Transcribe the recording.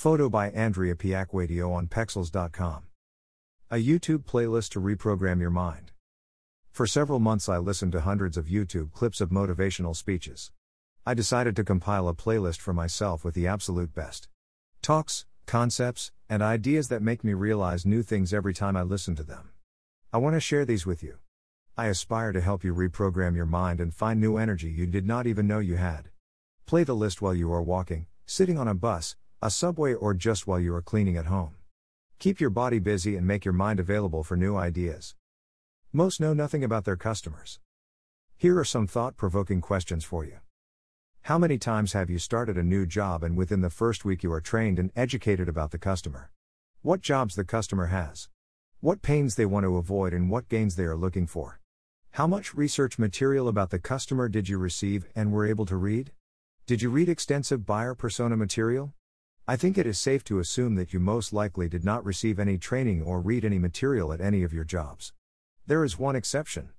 Photo by Andrea Piacquadio on Pexels.com. A YouTube playlist to reprogram your mind. For several months, I listened to hundreds of YouTube clips of motivational speeches. I decided to compile a playlist for myself with the absolute best talks, concepts, and ideas that make me realize new things every time I listen to them. I want to share these with you. I aspire to help you reprogram your mind and find new energy you did not even know you had. Play the list while you are walking, sitting on a bus, a subway, or just while you are cleaning at home. Keep your body busy and make your mind available for new ideas. Most know nothing about their customers. Here are some thought provoking questions for you. How many times have you started a new job and within the first week you are trained and educated about the customer? What jobs the customer has? What pains they want to avoid and what gains they are looking for? How much research material about the customer did you receive and were able to read? Did you read extensive buyer persona material? I think it is safe to assume that you most likely did not receive any training or read any material at any of your jobs. There is one exception